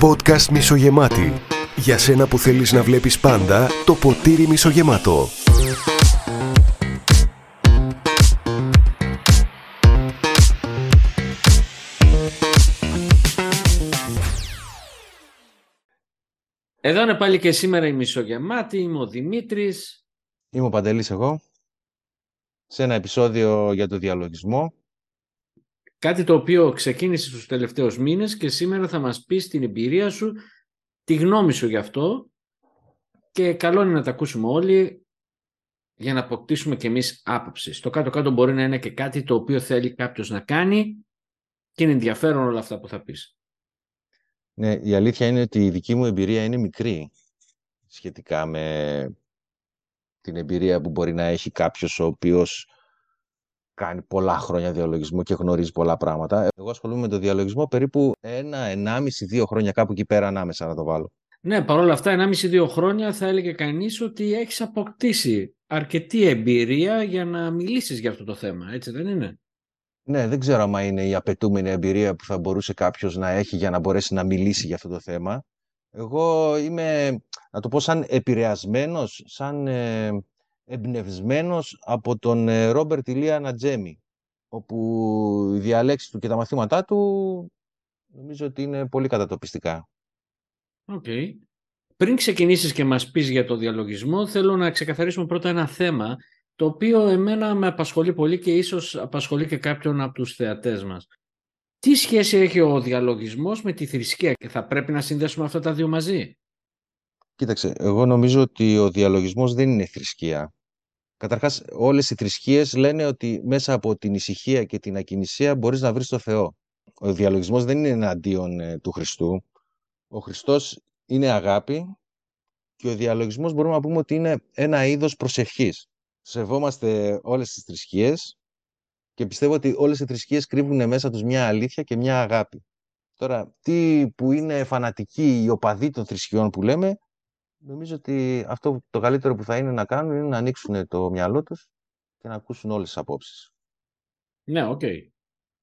Podcast μισογεμάτη. Για σένα που θέλεις να βλέπεις πάντα το ποτήρι μισογεμάτο. Εδώ είναι πάλι και σήμερα η Μισογεμάτη, είμαι ο Δημήτρης. Είμαι ο Παντελής εγώ, σε ένα επεισόδιο για το διαλογισμό. Κάτι το οποίο ξεκίνησε στους τελευταίους μήνες και σήμερα θα μας πεις την εμπειρία σου, τη γνώμη σου γι' αυτό και καλό είναι να τα ακούσουμε όλοι για να αποκτήσουμε και εμείς άποψη. Στο κάτω-κάτω μπορεί να είναι και κάτι το οποίο θέλει κάποιος να κάνει και είναι ενδιαφέρον όλα αυτά που θα πεις. Ναι, η αλήθεια είναι ότι η δική μου εμπειρία είναι μικρή σχετικά με την εμπειρία που μπορεί να έχει κάποιος ο οποίος κάνει πολλά χρόνια διαλογισμό και γνωρίζει πολλά πράγματα. Εγώ ασχολούμαι με το διαλογισμό περίπου ένα, ενάμιση, δύο χρόνια κάπου εκεί πέρα ανάμεσα να το βάλω. Ναι, παρόλα αυτά, 1,5-2 χρόνια θα έλεγε κανείς ότι έχεις αποκτήσει αρκετή εμπειρία για να μιλήσεις για αυτό το θέμα, έτσι δεν είναι; Ναι, δεν ξέρω αν είναι η απαιτούμενη εμπειρία που θα μπορούσε κάποιος να έχει για να μπορέσει να μιλήσει για αυτό το θέμα. Εγώ είμαι, να το πω, σαν επηρεασμένος, σαν ε, εμπνευσμένος από τον ε, Ρόμπερτ Ηλία Νατζέμι, όπου οι διαλέξεις του και τα μαθήματά του νομίζω ότι είναι πολύ κατατοπιστικά. Οκ. Πριν ξεκινήσεις και μας πεις για το διαλογισμό, θέλω να ξεκαθαρίσουμε πρώτα ένα θέμα το οποίο εμένα με απασχολεί πολύ και ίσως απασχολεί και κάποιον από τους θεατές μας. Τι σχέση έχει ο διαλογισμός με τη θρησκεία και θα πρέπει να συνδέσουμε αυτά τα δύο μαζί; Κοίταξε, εγώ νομίζω ότι ο διαλογισμός δεν είναι θρησκεία. Καταρχάς, όλες οι θρησκείες λένε ότι μέσα από την ησυχία και την ακινησία μπορείς να βρεις το Θεό. Ο διαλογισμός δεν είναι εναντίον ε, του Χριστού. Ο Χριστός είναι αγάπη και ο διαλογισμός μπορούμε να πούμε ότι είναι ένα είδος προσευχής σεβόμαστε όλες τις θρησκείες και πιστεύω ότι όλες οι θρησκείες κρύβουν μέσα τους μια αλήθεια και μια αγάπη. Τώρα, τι που είναι φανατικοί οι οπαδοί των θρησκειών που λέμε, νομίζω ότι αυτό το καλύτερο που θα είναι να κάνουν είναι να ανοίξουν το μυαλό τους και να ακούσουν όλες τις απόψεις. Ναι, OK. Okay.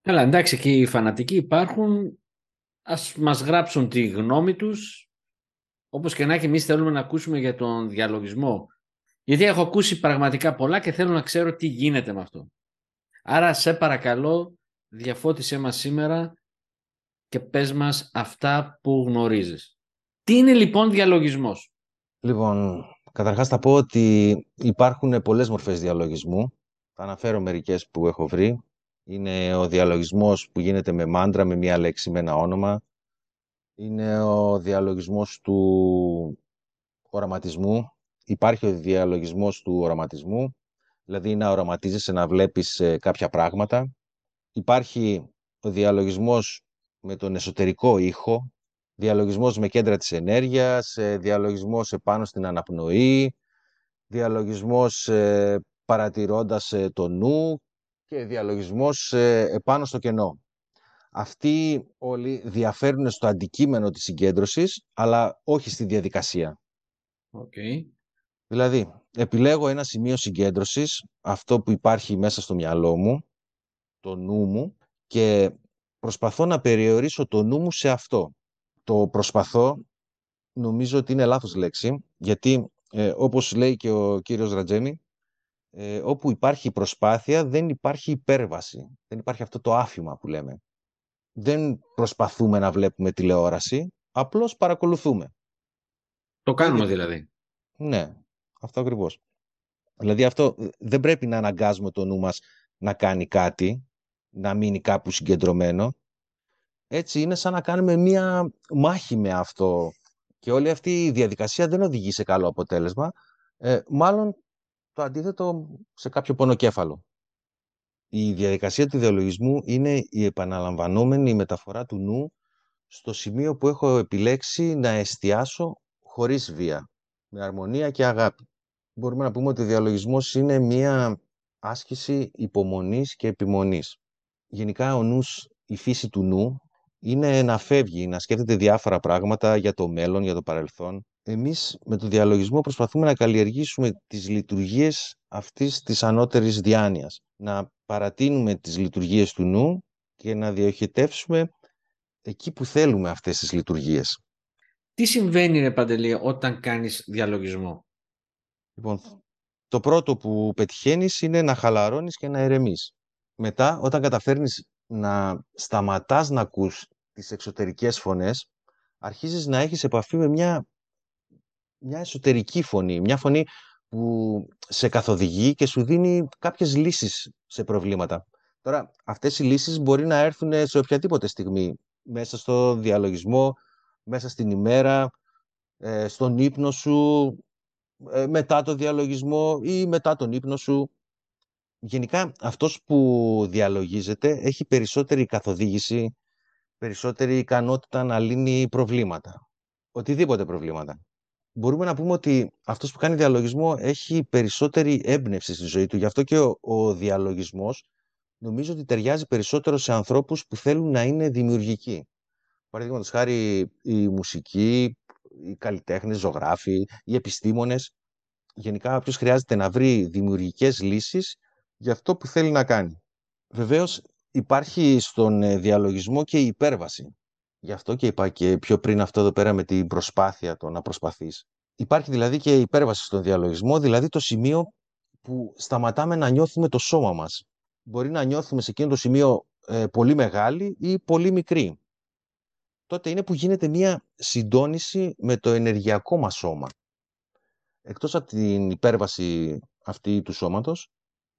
Καλά, εντάξει, και οι φανατικοί υπάρχουν, ας μας γράψουν τη γνώμη τους, όπως και να έχει εμείς θέλουμε να ακούσουμε για τον διαλογισμό γιατί έχω ακούσει πραγματικά πολλά και θέλω να ξέρω τι γίνεται με αυτό. Άρα σε παρακαλώ διαφώτισέ μας σήμερα και πες μας αυτά που γνωρίζεις. Τι είναι λοιπόν διαλογισμός; Λοιπόν, καταρχάς θα πω ότι υπάρχουν πολλές μορφές διαλογισμού. Θα αναφέρω μερικές που έχω βρει. Είναι ο διαλογισμός που γίνεται με μάντρα, με μία λέξη, με ένα όνομα. Είναι ο διαλογισμός του οραματισμού, υπάρχει ο διαλογισμός του οραματισμού, δηλαδή να οραματίζεσαι να βλέπεις ε, κάποια πράγματα. Υπάρχει ο διαλογισμός με τον εσωτερικό ήχο, διαλογισμός με κέντρα της ενέργειας, ε, διαλογισμός επάνω στην αναπνοή, διαλογισμός ε, παρατηρώντας το νου και διαλογισμός επάνω στο κενό. Αυτοί όλοι διαφέρουν στο αντικείμενο της συγκέντρωσης, αλλά όχι στη διαδικασία. Okay. Δηλαδή, επιλέγω ένα σημείο συγκέντρωσης, αυτό που υπάρχει μέσα στο μυαλό μου, το νου μου, και προσπαθώ να περιορίσω το νου μου σε αυτό. Το προσπαθώ, νομίζω ότι είναι λάθος λέξη, γιατί ε, όπως λέει και ο κύριος Ρατζέμι, ε, όπου υπάρχει προσπάθεια δεν υπάρχει υπέρβαση. Δεν υπάρχει αυτό το άφημα που λέμε. Δεν προσπαθούμε να βλέπουμε τηλεόραση, απλώς παρακολουθούμε. Το κάνουμε δηλαδή. Ναι. Αυτό ακριβώς. Δηλαδή αυτό ε, δεν πρέπει να αναγκάζουμε το νου μας να κάνει κάτι, να μείνει κάπου συγκεντρωμένο. Έτσι είναι σαν να κάνουμε μία μάχη με αυτό. Και όλη αυτή η διαδικασία δεν οδηγεί σε καλό αποτέλεσμα. Ε, μάλλον το αντίθετο σε κάποιο πονοκέφαλο. Η διαδικασία του ιδεολογισμού είναι η επαναλαμβανόμενη μεταφορά του νου στο σημείο που έχω επιλέξει να εστιάσω χωρίς βία, με αρμονία και αγάπη μπορούμε να πούμε ότι ο διαλογισμός είναι μία άσκηση υπομονής και επιμονής. Γενικά ο νους, η φύση του νου είναι να φεύγει, να σκέφτεται διάφορα πράγματα για το μέλλον, για το παρελθόν. Εμείς με το διαλογισμό προσπαθούμε να καλλιεργήσουμε τις λειτουργίες αυτής της ανώτερης διάνοιας. Να παρατείνουμε τις λειτουργίες του νου και να διοχετεύσουμε εκεί που θέλουμε αυτές τις λειτουργίες. Τι συμβαίνει, ρε Παντελή, όταν κάνεις διαλογισμό; Λοιπόν, το πρώτο που πετυχαίνεις είναι να χαλαρώνεις και να ερεμείς. Μετά, όταν καταφέρνεις να σταματάς να ακούς τις εξωτερικές φωνές, αρχίζεις να έχεις επαφή με μια, μια εσωτερική φωνή, μια φωνή που σε καθοδηγεί και σου δίνει κάποιες λύσεις σε προβλήματα. Τώρα, αυτές οι λύσεις μπορεί να έρθουν σε οποιαδήποτε στιγμή, μέσα στο διαλογισμό, μέσα στην ημέρα, ε, στον ύπνο σου, ε, μετά το διαλογισμό ή μετά τον ύπνο σου. Γενικά, αυτός που διαλογίζεται έχει περισσότερη καθοδήγηση, περισσότερη ικανότητα να λύνει προβλήματα. Οτιδήποτε προβλήματα. Μπορούμε να πούμε ότι αυτός που κάνει διαλογισμό έχει περισσότερη έμπνευση στη ζωή του. Γι' αυτό και ο, ο διαλογισμός νομίζω ότι ταιριάζει περισσότερο σε ανθρώπους που θέλουν να είναι δημιουργικοί. Παραδείγματος χάρη η μουσική, οι καλλιτέχνες, οι ζωγράφοι, οι επιστήμονες. Γενικά, όποιος χρειάζεται να βρει δημιουργικές λύσεις για αυτό που θέλει να κάνει. Βεβαίως, υπάρχει στον ε, διαλογισμό και η υπέρβαση. Γι' αυτό και είπα και πιο πριν αυτό εδώ πέρα με την προσπάθεια το να προσπαθείς. Υπάρχει δηλαδή και η υπέρβαση στον διαλογισμό, δηλαδή το σημείο που σταματάμε να νιώθουμε το σώμα μας. Μπορεί να νιώθουμε σε εκείνο το σημείο ε, πολύ μεγάλη ή πολύ μικρή. Τότε είναι που γίνεται μια συντόνιση με το ενεργειακό μας σώμα. Εκτός από την υπέρβαση αυτή του σώματος,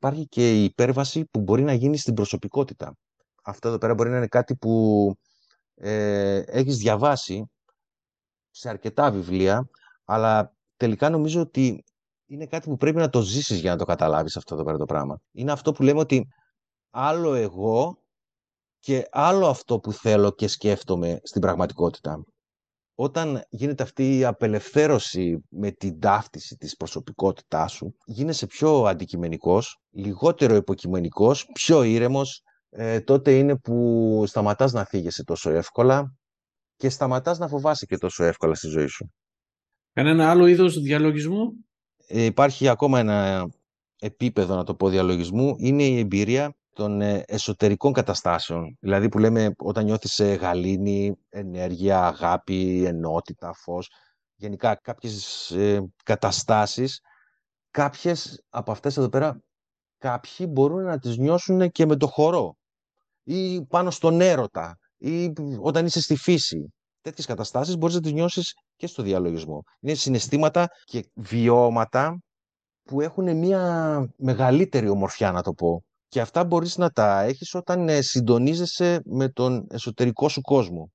υπάρχει και η υπέρβαση που μπορεί να γίνει στην προσωπικότητα. Αυτό εδώ πέρα μπορεί να είναι κάτι που ε, έχεις διαβάσει σε αρκετά βιβλία, αλλά τελικά νομίζω ότι είναι κάτι που πρέπει να το ζήσεις για να το καταλάβεις αυτό εδώ πέρα το πράγμα. Είναι αυτό που λέμε ότι άλλο εγώ και άλλο αυτό που θέλω και σκέφτομαι στην πραγματικότητα. Όταν γίνεται αυτή η απελευθέρωση με την ταύτιση της προσωπικότητάς σου, γίνεσαι πιο αντικειμενικός, λιγότερο υποκειμενικός, πιο ήρεμος, ε, τότε είναι που σταματάς να θίγεσαι τόσο εύκολα και σταματάς να φοβάσαι και τόσο εύκολα στη ζωή σου. Κανένα άλλο είδος διαλογισμού; Ε, υπάρχει ακόμα ένα επίπεδο, να το πω, διαλογισμού. Είναι η εμπειρία των ε, εσωτερικών καταστάσεων. Δηλαδή που λέμε όταν νιώθεις ε, γαλήνη, ενέργεια, αγάπη, ενότητα, φως. Γενικά κάποιες ε, καταστάσεις, κάποιες από αυτές εδώ πέρα, κάποιοι μπορούν να τις νιώσουν και με το χορό ή πάνω στον έρωτα ή όταν είσαι στη φύση. Τέτοιες καταστάσεις μπορείς να τις νιώσεις και στο διαλογισμό. Είναι συναισθήματα και βιώματα που έχουν μια μεγαλύτερη ομορφιά, να το πω. Και αυτά μπορείς να τα έχεις όταν ε, συντονίζεσαι με τον εσωτερικό σου κόσμο.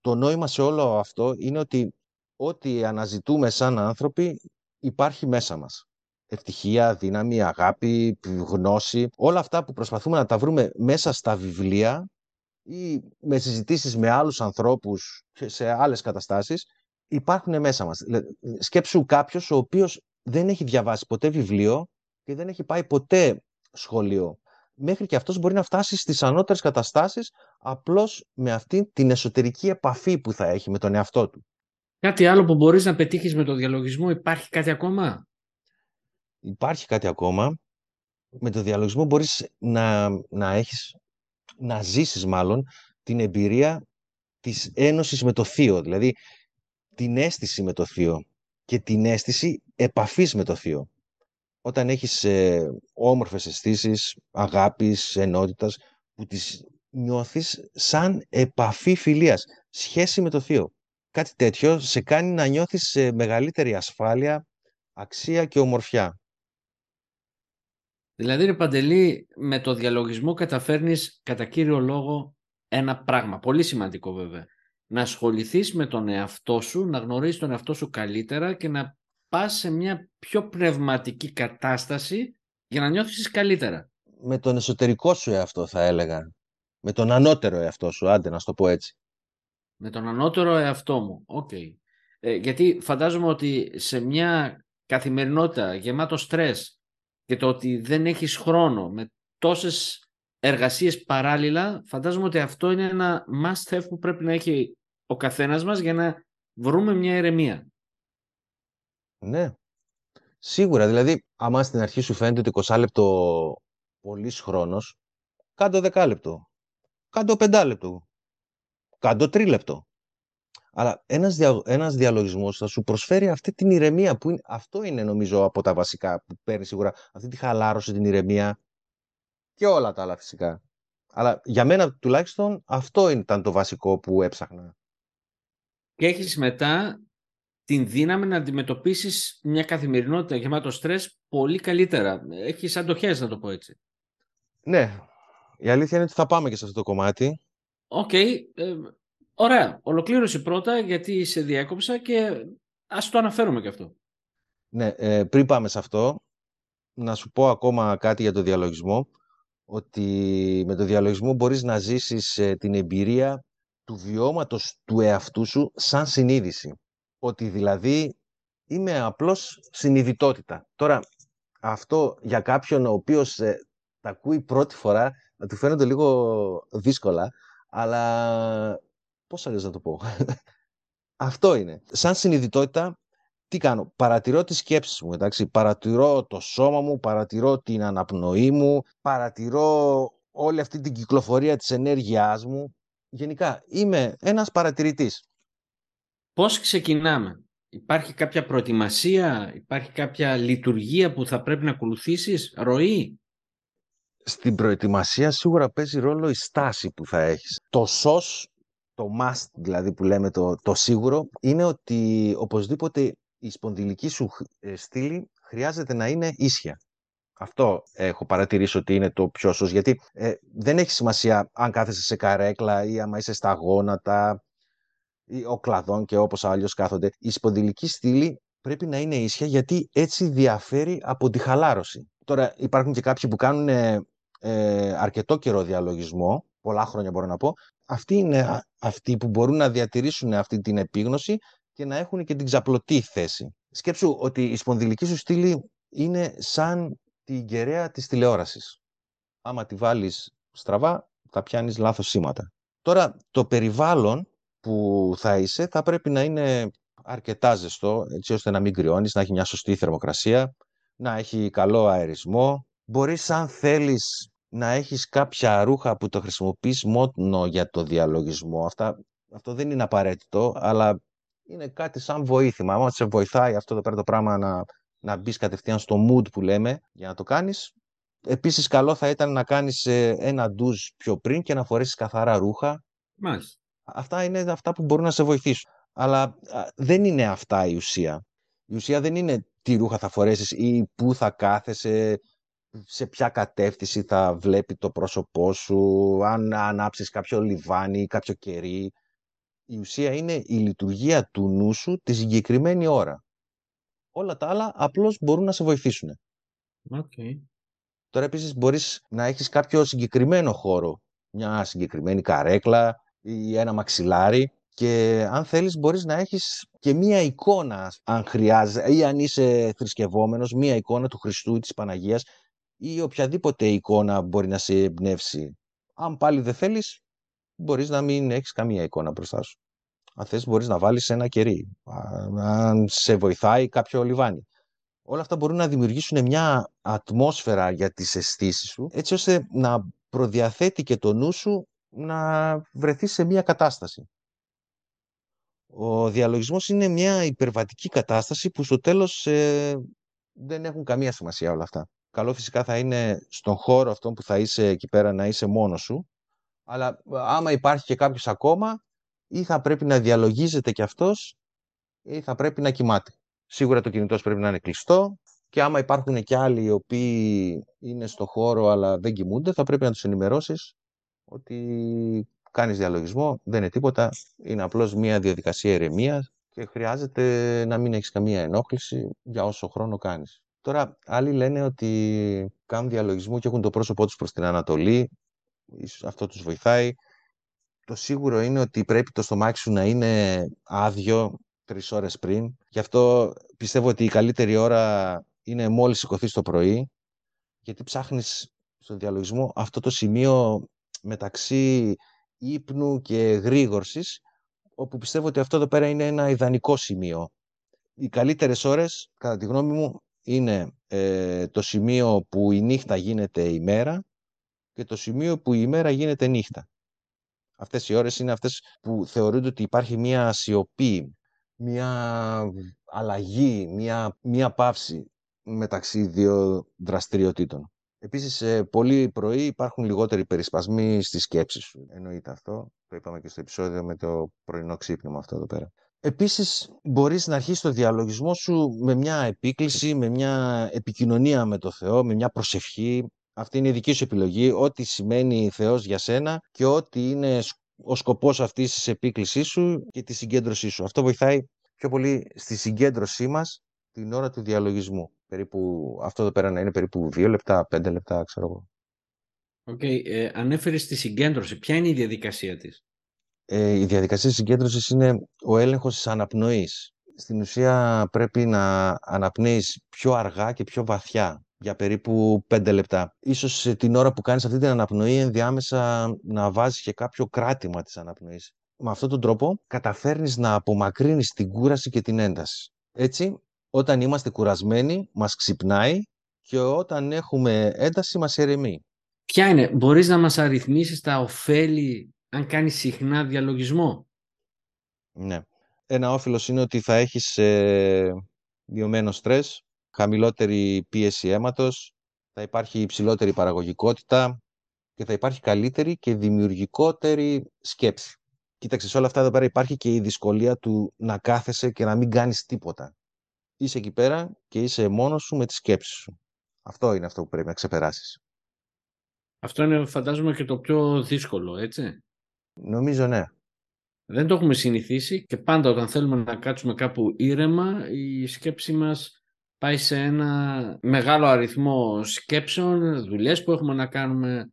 Το νόημα σε όλο αυτό είναι ότι ό,τι αναζητούμε σαν άνθρωποι υπάρχει μέσα μας ευτυχία, δύναμη, αγάπη, γνώση, όλα αυτά που προσπαθούμε να τα βρούμε μέσα στα βιβλία ή με συζητήσεις με άλλους ανθρώπους σε άλλες καταστάσεις, υπάρχουν μέσα μας. Σκέψου κάποιος ο οποίος δεν έχει διαβάσει ποτέ βιβλίο και δεν έχει πάει ποτέ σχολείο. Μέχρι και αυτός μπορεί να φτάσει στις ανώτερες καταστάσεις απλώς με αυτή την εσωτερική επαφή που θα έχει με τον εαυτό του. Κάτι άλλο που μπορείς να πετύχεις με το διαλογισμό, υπάρχει κάτι ακόμα; υπάρχει κάτι ακόμα. Με το διαλογισμό μπορείς να, να έχεις, να ζήσεις μάλλον την εμπειρία της ένωσης με το θείο, δηλαδή την αίσθηση με το θείο και την αίσθηση επαφής με το θείο. Όταν έχεις ε, όμορφες αισθήσεις, αγάπης, ενότητας, που τις νιώθεις σαν επαφή φιλίας, σχέση με το θείο. Κάτι τέτοιο σε κάνει να νιώθεις μεγαλύτερη ασφάλεια, αξία και ομορφιά. Δηλαδή, ρε Παντελή, με το διαλογισμό καταφέρνεις κατά κύριο λόγο ένα πράγμα, πολύ σημαντικό βέβαια. Να ασχοληθείς με τον εαυτό σου, να γνωρίσεις τον εαυτό σου καλύτερα και να πας σε μια πιο πνευματική κατάσταση για να νιώθεις καλύτερα. Με τον εσωτερικό σου εαυτό θα έλεγα. Με τον ανώτερο εαυτό σου, άντε να σου το πω έτσι. Με τον ανώτερο εαυτό μου, οκ. Ε, γιατί φαντάζομαι ότι σε μια καθημερινότητα γεμάτο στρες, και το ότι δεν έχεις χρόνο με τόσες εργασίες παράλληλα, φαντάζομαι ότι αυτό είναι ένα must have που πρέπει να έχει ο καθένας μας για να βρούμε μια ηρεμία. Ναι, σίγουρα. Δηλαδή, άμα στην αρχή σου φαίνεται ότι 20 λεπτό πολύς χρόνος, κάτω 10 λεπτό. κάντο πεντάλεπτο, κάντο τρίλεπτο. Αλλά ένας, δια, ένας διαλογισμός θα σου προσφέρει αυτή την ηρεμία που είναι, αυτό είναι νομίζω από τα βασικά που παίρνει σίγουρα αυτή τη χαλάρωση, την ηρεμία και όλα τα άλλα φυσικά. Αλλά για μένα τουλάχιστον αυτό ήταν το βασικό που έψαχνα. Και έχεις μετά την δύναμη να αντιμετωπίσεις μια καθημερινότητα γεμάτο στρες πολύ καλύτερα. Έχεις αντοχές να το πω έτσι. Ναι, η αλήθεια είναι ότι θα πάμε και σε αυτό το κομμάτι. OK, okay. ε, ωραία. Ολοκλήρωση πρώτα γιατί σε διέκοψα και ας το αναφέρουμε και αυτό. Ναι, ε, πριν πάμε σε αυτό, να σου πω ακόμα κάτι για το διαλογισμό ότι με το διαλογισμό μπορείς να ζήσεις ε, την εμπειρία του βιώματος του εαυτού σου σαν συνείδηση. Ότι δηλαδή είμαι απλώς συνειδητότητα. Τώρα, αυτό για κάποιον ο οποίος ε, τα ακούει πρώτη φορά, να του φαίνονται λίγο δύσκολα, αλλά πώς αλλιώς να το πω; αυτό είναι. Σαν συνειδητότητα τι κάνω, παρατηρώ τις σκέψεις μου, εντάξει, παρατηρώ το σώμα μου, παρατηρώ την αναπνοή μου, παρατηρώ όλη αυτή την κυκλοφορία της ενέργειάς μου. Γενικά, είμαι ένας παρατηρητής. Πώς ξεκινάμε, υπάρχει κάποια προετοιμασία, υπάρχει κάποια λειτουργία που θα πρέπει να ακολουθήσεις, ροή; Στην προετοιμασία σίγουρα παίζει ρόλο η στάση που θα έχεις. Το σως, το must δηλαδή που λέμε το, το σίγουρο, είναι ότι οπωσδήποτε η σπονδυλική σου ε, στήλη χρειάζεται να είναι ίσια. Αυτό έχω παρατηρήσει ότι είναι το πιο σωστό, γιατί ε, δεν έχει σημασία αν κάθεσαι σε καρέκλα ή άμα είσαι στα γόνατα ή ο κλαδόν και όπως αλλιώς κάθονται. Η σπονδυλική στήλη πρέπει να είναι ίσια γιατί έτσι διαφέρει από τη χαλάρωση. Τώρα υπάρχουν και κάποιοι που κάνουν ε, ε αρκετό καιρό διαλογισμό, πολλά χρόνια μπορώ να πω. Αυτοί είναι αυτοί που μπορούν να διατηρήσουν αυτή την επίγνωση και να έχουν και την ξαπλωτή θέση. Σκέψου ότι η σπονδυλική σου στήλη είναι σαν την κεραία της τηλεόρασης. Άμα τη βάλεις στραβά, θα πιάνεις λάθος σήματα. Τώρα, το περιβάλλον που θα είσαι θα πρέπει να είναι αρκετά ζεστό, έτσι ώστε να μην κρυώνεις, να έχει μια σωστή θερμοκρασία, να έχει καλό αερισμό. Μπορείς, αν θέλεις, να έχεις κάποια ρούχα που το χρησιμοποιείς μόνο για το διαλογισμό. Αυτά, αυτό δεν είναι απαραίτητο, αλλά είναι κάτι σαν βοήθημα. Αν σε βοηθάει αυτό εδώ πέρα το πράγμα να, να μπεις κατευθείαν στο mood που λέμε για να το κάνεις. Επίσης καλό θα ήταν να κάνεις ε, ένα ντουζ πιο πριν και να φορέσεις καθαρά ρούχα. Μάλιστα. Αυτά είναι αυτά που μπορούν να σε βοηθήσουν. Αλλά δεν είναι αυτά η ουσία. Η ουσία δεν είναι τι ρούχα θα φορέσεις ή πού θα κάθεσαι, σε ποια κατεύθυνση θα βλέπει το πρόσωπό σου, αν ανάψεις κάποιο λιβάνι ή κάποιο κερί η ουσία είναι η λειτουργία του νου σου τη συγκεκριμένη ώρα. Όλα τα άλλα απλώς μπορούν να σε βοηθήσουν. Okay. Τώρα επίσης μπορείς να έχεις κάποιο συγκεκριμένο χώρο, μια συγκεκριμένη καρέκλα ή ένα μαξιλάρι και αν θέλεις μπορείς να έχεις και μία εικόνα αν χρειάζεται ή αν είσαι θρησκευόμενος, μία εικόνα του Χριστού ή της Παναγίας ή οποιαδήποτε εικόνα μπορεί να σε εμπνεύσει. Αν πάλι δεν θέλεις, μπορείς να μην έχεις καμία εικόνα μπροστά σου. Αν θες μπορείς να βάλεις ένα κερί, αν σε βοηθάει κάποιο λιβάνι. Όλα αυτά μπορούν να δημιουργήσουν μια ατμόσφαιρα για τις αισθήσεις σου, έτσι ώστε να προδιαθέτει και το νου σου να βρεθεί σε μια κατάσταση. Ο διαλογισμός είναι μια υπερβατική κατάσταση που στο τέλος ε, δεν έχουν καμία σημασία όλα αυτά. Καλό φυσικά θα είναι στον χώρο αυτό που θα είσαι εκεί πέρα να είσαι μόνος σου, αλλά άμα υπάρχει και κάποιος ακόμα, ή θα πρέπει να διαλογίζεται και αυτός ή θα πρέπει να κοιμάται. Σίγουρα το κινητός πρέπει να είναι κλειστό και άμα υπάρχουν και άλλοι οι οποίοι είναι στο χώρο αλλά δεν κοιμούνται, θα πρέπει να τους ενημερώσεις ότι κάνεις διαλογισμό, δεν είναι τίποτα, είναι απλώς μια διαδικασία ηρεμίας και χρειάζεται να μην έχεις καμία ενόχληση για όσο χρόνο κάνεις. Τώρα, άλλοι λένε ότι κάνουν διαλογισμό και έχουν το πρόσωπό τους προς την Ανατολή, αυτό τους βοηθάει. Το σίγουρο είναι ότι πρέπει το στομάχι σου να είναι άδειο τρεις ώρες πριν. Γι' αυτό πιστεύω ότι η καλύτερη ώρα είναι μόλις σηκωθείς το πρωί, γιατί ψάχνεις στο διαλογισμό αυτό το σημείο μεταξύ ύπνου και γρήγορσης, όπου πιστεύω ότι αυτό εδώ πέρα είναι ένα ιδανικό σημείο. Οι καλύτερες ώρες, κατά τη γνώμη μου, είναι ε, το σημείο που η νύχτα γίνεται ημέρα και το σημείο που η ημέρα γίνεται νύχτα. Αυτές οι ώρες είναι αυτές που θεωρούνται ότι υπάρχει μια σιωπή, μια αλλαγή, μια, μια παύση μεταξύ δύο δραστηριοτήτων. Επίσης, ε, πολύ πρωί υπάρχουν λιγότεροι περισπασμοί στη σκέψη σου. Εννοείται αυτό. Το είπαμε και στο επεισόδιο με το πρωινό ξύπνημα αυτό εδώ πέρα. Επίσης, μπορείς να αρχίσεις το διαλογισμό σου με μια επίκληση, με μια επικοινωνία με το Θεό, με μια προσευχή. Αυτή είναι η δική σου επιλογή, ό,τι σημαίνει Θεός για σένα και ό,τι είναι ο σκοπός αυτής της επίκλησής σου και της συγκέντρωσής σου. Αυτό βοηθάει πιο πολύ στη συγκέντρωσή μας την ώρα του διαλογισμού. Περίπου, αυτό εδώ πέρα να είναι περίπου δύο λεπτά, πέντε λεπτά, ξέρω εγώ. OK, okay, ε, ανέφερες τη συγκέντρωση. Ποια είναι η διαδικασία της; Ε, η διαδικασία της συγκέντρωσης είναι ο έλεγχος της αναπνοής. Στην ουσία πρέπει να αναπνέεις πιο αργά και πιο βαθιά για περίπου 5 λεπτά. Ίσως την ώρα που κάνεις αυτή την αναπνοή ενδιάμεσα να βάζεις και κάποιο κράτημα της αναπνοής. Με αυτόν τον τρόπο καταφέρνεις να απομακρύνεις την κούραση και την ένταση. Έτσι, όταν είμαστε κουρασμένοι, μας ξυπνάει και όταν έχουμε ένταση, μας ερεμεί. Ποια είναι, μπορείς να μας αριθμίσεις τα ωφέλη αν κάνεις συχνά διαλογισμό; Ναι. Ένα όφελος είναι ότι θα έχεις ε, μειωμένο στρες, χαμηλότερη πίεση αίματος, θα υπάρχει υψηλότερη παραγωγικότητα και θα υπάρχει καλύτερη και δημιουργικότερη σκέψη. Κοίταξες, σε όλα αυτά εδώ πέρα υπάρχει και η δυσκολία του να κάθεσαι και να μην κάνεις τίποτα. Είσαι εκεί πέρα και είσαι μόνος σου με τις σκέψεις σου. Αυτό είναι αυτό που πρέπει να ξεπεράσεις. Αυτό είναι φαντάζομαι και το πιο δύσκολο, έτσι. Νομίζω ναι. Δεν το έχουμε συνηθίσει και πάντα όταν θέλουμε να κάτσουμε κάπου ήρεμα η σκέψη μας πάει σε ένα μεγάλο αριθμό σκέψεων, δουλειές που έχουμε να κάνουμε.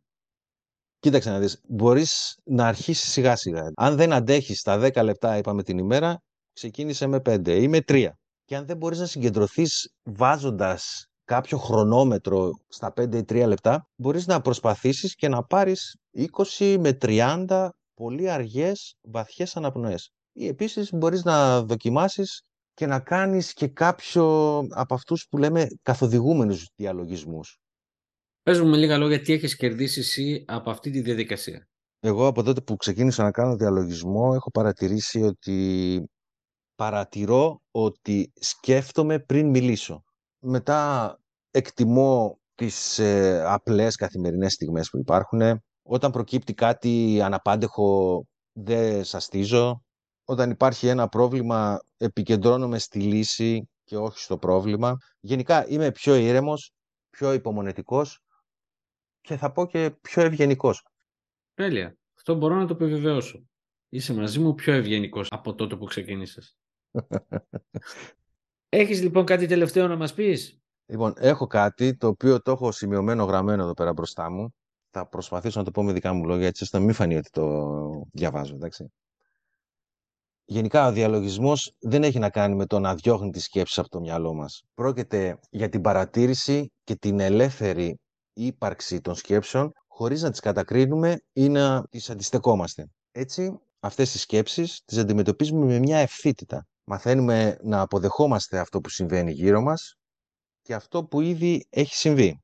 Κοίταξε να δεις, μπορείς να αρχίσεις σιγά σιγά. Αν δεν αντέχεις τα 10 λεπτά, είπαμε την ημέρα, ξεκίνησε με 5 ή με 3. Και αν δεν μπορείς να συγκεντρωθείς βάζοντας κάποιο χρονόμετρο στα 5 ή 3 λεπτά, μπορείς να προσπαθήσεις και να πάρεις 20 με 30 πολύ αργές, βαθιές αναπνοές. Ή επίσης μπορείς να δοκιμάσεις και να κάνεις και κάποιο από αυτούς που λέμε καθοδηγούμενους διαλογισμούς. Πες μου με λίγα λόγια τι έχεις κερδίσει εσύ από αυτή τη διαδικασία. Εγώ από τότε που ξεκίνησα να κάνω διαλογισμό έχω παρατηρήσει ότι παρατηρώ ότι σκέφτομαι πριν μιλήσω. Μετά εκτιμώ τις ε, απλές καθημερινές στιγμές που υπάρχουν. Όταν προκύπτει κάτι αναπάντεχο δεν σαστίζω. Όταν υπάρχει ένα πρόβλημα επικεντρώνομαι στη λύση και όχι στο πρόβλημα. Γενικά είμαι πιο ήρεμος, πιο υπομονετικός και θα πω και πιο ευγενικός. Τέλεια. Αυτό μπορώ να το επιβεβαιώσω. Είσαι μαζί μου πιο ευγενικός από τότε που ξεκίνησες. Έχεις λοιπόν κάτι τελευταίο να μας πεις; Λοιπόν, έχω κάτι το οποίο το έχω σημειωμένο γραμμένο εδώ πέρα μπροστά μου. Θα προσπαθήσω να το πω με δικά μου λόγια, έτσι ώστε να μην φανεί ότι το διαβάζω, εντάξει. Γενικά, ο διαλογισμός δεν έχει να κάνει με το να διώχνει τις σκέψεις από το μυαλό μας. Πρόκειται για την παρατήρηση και την ελεύθερη ύπαρξη των σκέψεων, χωρίς να τις κατακρίνουμε ή να τις αντιστεκόμαστε. Έτσι, αυτές τις σκέψεις τις αντιμετωπίζουμε με μια ευθύτητα. Μαθαίνουμε να αποδεχόμαστε αυτό που συμβαίνει γύρω μας και αυτό που ήδη έχει συμβεί.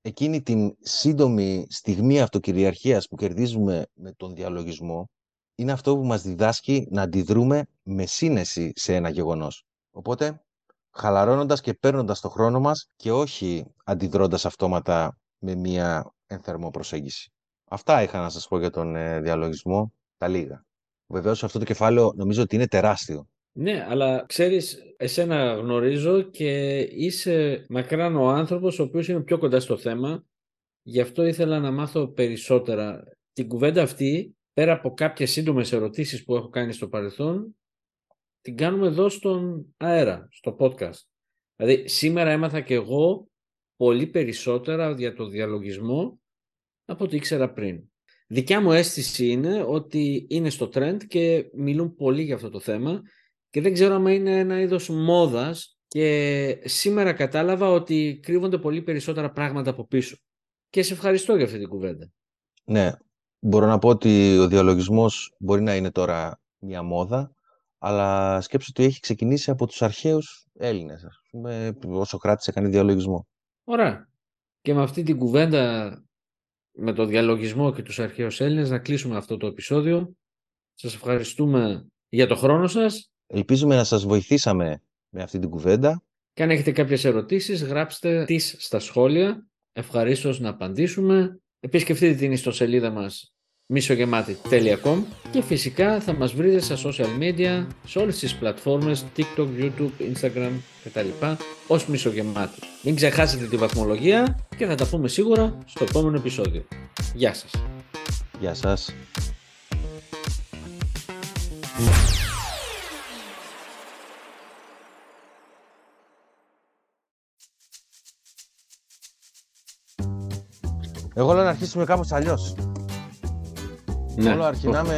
Εκείνη την σύντομη στιγμή αυτοκυριαρχίας που κερδίζουμε με τον διαλογισμό είναι αυτό που μας διδάσκει να αντιδρούμε με σύνεση σε ένα γεγονός. Οπότε, χαλαρώνοντας και παίρνοντας το χρόνο μας και όχι αντιδρώντας αυτόματα με μία ενθερμό προσέγγιση. Αυτά είχα να σας πω για τον ε, διαλογισμό, τα λίγα. Βεβαίως αυτό το κεφάλαιο νομίζω ότι είναι τεράστιο. Ναι, αλλά ξέρεις, εσένα γνωρίζω και είσαι μακράν ο άνθρωπος ο οποίος είναι πιο κοντά στο θέμα. Γι' αυτό ήθελα να μάθω περισσότερα. Την κουβέντα αυτή, πέρα από κάποιες σύντομες ερωτήσεις που έχω κάνει στο παρελθόν, την κάνουμε εδώ στον αέρα, στο podcast. Δηλαδή, σήμερα έμαθα και εγώ πολύ περισσότερα για το διαλογισμό από ό,τι ήξερα πριν. Δικιά μου αίσθηση είναι ότι είναι στο trend και μιλούν πολύ για αυτό το θέμα και δεν ξέρω αν είναι ένα είδος μόδας και σήμερα κατάλαβα ότι κρύβονται πολύ περισσότερα πράγματα από πίσω. Και σε ευχαριστώ για αυτή την κουβέντα. Ναι, μπορώ να πω ότι ο διαλογισμός μπορεί να είναι τώρα μια μόδα, αλλά σκέψου ότι έχει ξεκινήσει από τους αρχαίους Έλληνες. Ας πούμε, ο Σοκράτης έκανε διαλογισμό. Ωραία. Και με αυτή την κουβέντα με το διαλογισμό και τους αρχαίους Έλληνες να κλείσουμε αυτό το επεισόδιο. Σας ευχαριστούμε για το χρόνο σας. Ελπίζουμε να σας βοηθήσαμε με αυτή την κουβέντα. Και αν έχετε κάποιες ερωτήσεις, γράψτε τις στα σχόλια. Ευχαρίστως να απαντήσουμε. Επισκεφτείτε την ιστοσελίδα μας μισογεμάτη.com και φυσικά θα μας βρείτε στα social media, σε όλες τις πλατφόρμες TikTok, YouTube, Instagram κτλ. ως μισογεμάτη. Μην ξεχάσετε τη βαθμολογία και θα τα πούμε σίγουρα στο επόμενο επεισόδιο. Γεια σας. Γεια σας. Εγώ λέω να αρχίσουμε κάπως αλλιώς. Ναι. Όλο αρχινά με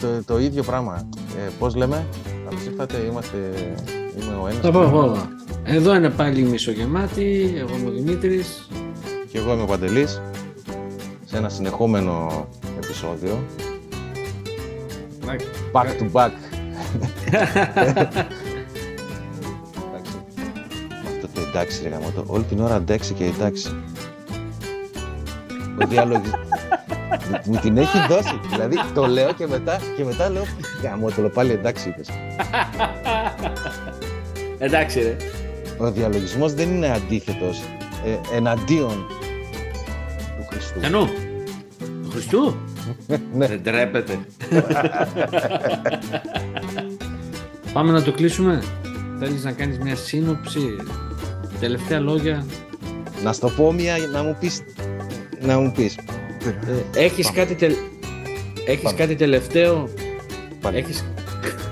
το, το ίδιο πράγμα. Ε, πώς λέμε, καλώς ήρθατε, είμαστε, είμαι ο ένας. Θα πω εγώ. Εδώ είναι πάλι η μισογεμάτη, εγώ είμαι ο Δημήτρης. Και εγώ είμαι ο Παντελής, σε ένα συνεχόμενο επεισόδιο. Back to back. εντάξει. Αυτό το εντάξει ρε γαμώτο. Όλη την ώρα εντάξει και εντάξει. Ο διάλογος μου την έχει δώσει. Δηλαδή το λέω και μετά, και μετά λέω γαμώτο, πάλι εντάξει είπες. Εντάξει ρε. Ο διαλογισμός δεν είναι αντίθετος, ε, εναντίον του Χριστού. Ενού. Του Χριστού. ναι. Δεν τρέπεται. Πάμε να το κλείσουμε. Θέλεις να κάνεις μια σύνοψη, τελευταία λόγια. Να στο πω μια, να μου πεις, να μου πεις. Ε, έχεις Πάμε. κάτι, τελ... έχεις Πάμε. κάτι τελευταίο; Πάλι. Έχεις...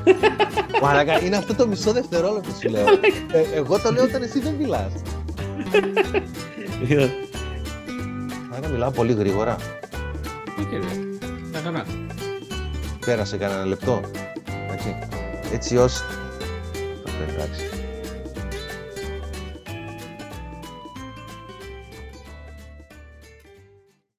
Μαλάκα, είναι αυτό το μισό δευτερόλεπτο σου λέω. Ε, εγώ το λέω όταν εσύ δεν μιλάς. Μαλάκα, μιλάω πολύ γρήγορα. Οκ, ρε. Μια χαρά. Πέρασε κανένα λεπτό. Εντάξει. Έτσι ώστε... Εντάξει.